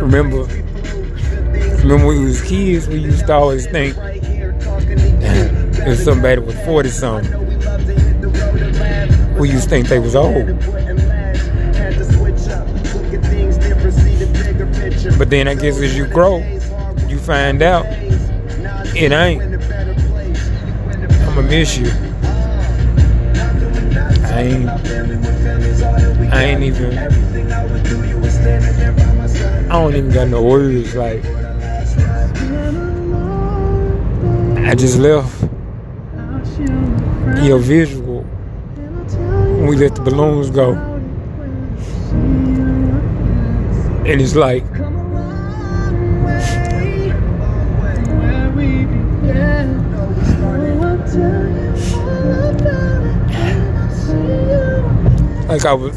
remember, remember when we was kids, we used to always think if somebody was 40 something, we used to think they was old. But then I guess as you grow, you find out it ain't. I'ma miss you. I ain't. I ain't even. I don't even got no words. Like I just left your visual when we let the balloons go, and it's like. Like I was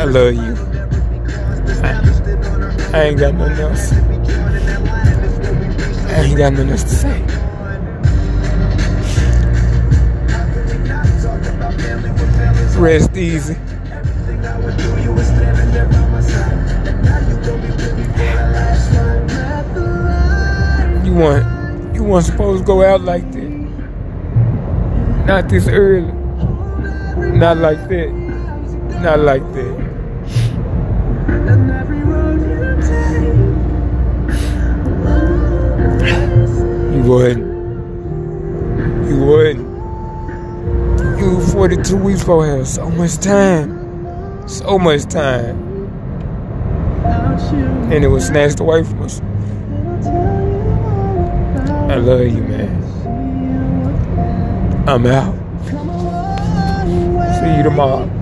I love you. I, I ain't got nothing else. I ain't got nothing else to say. Rest easy. You want you weren't supposed to go out like that. Not this early. Not like that. Not like that. You wouldn't. You wouldn't. You 42 weeks for have so much time. So much time. And it was snatched away from us. I love you, man. I'm out. See you tomorrow.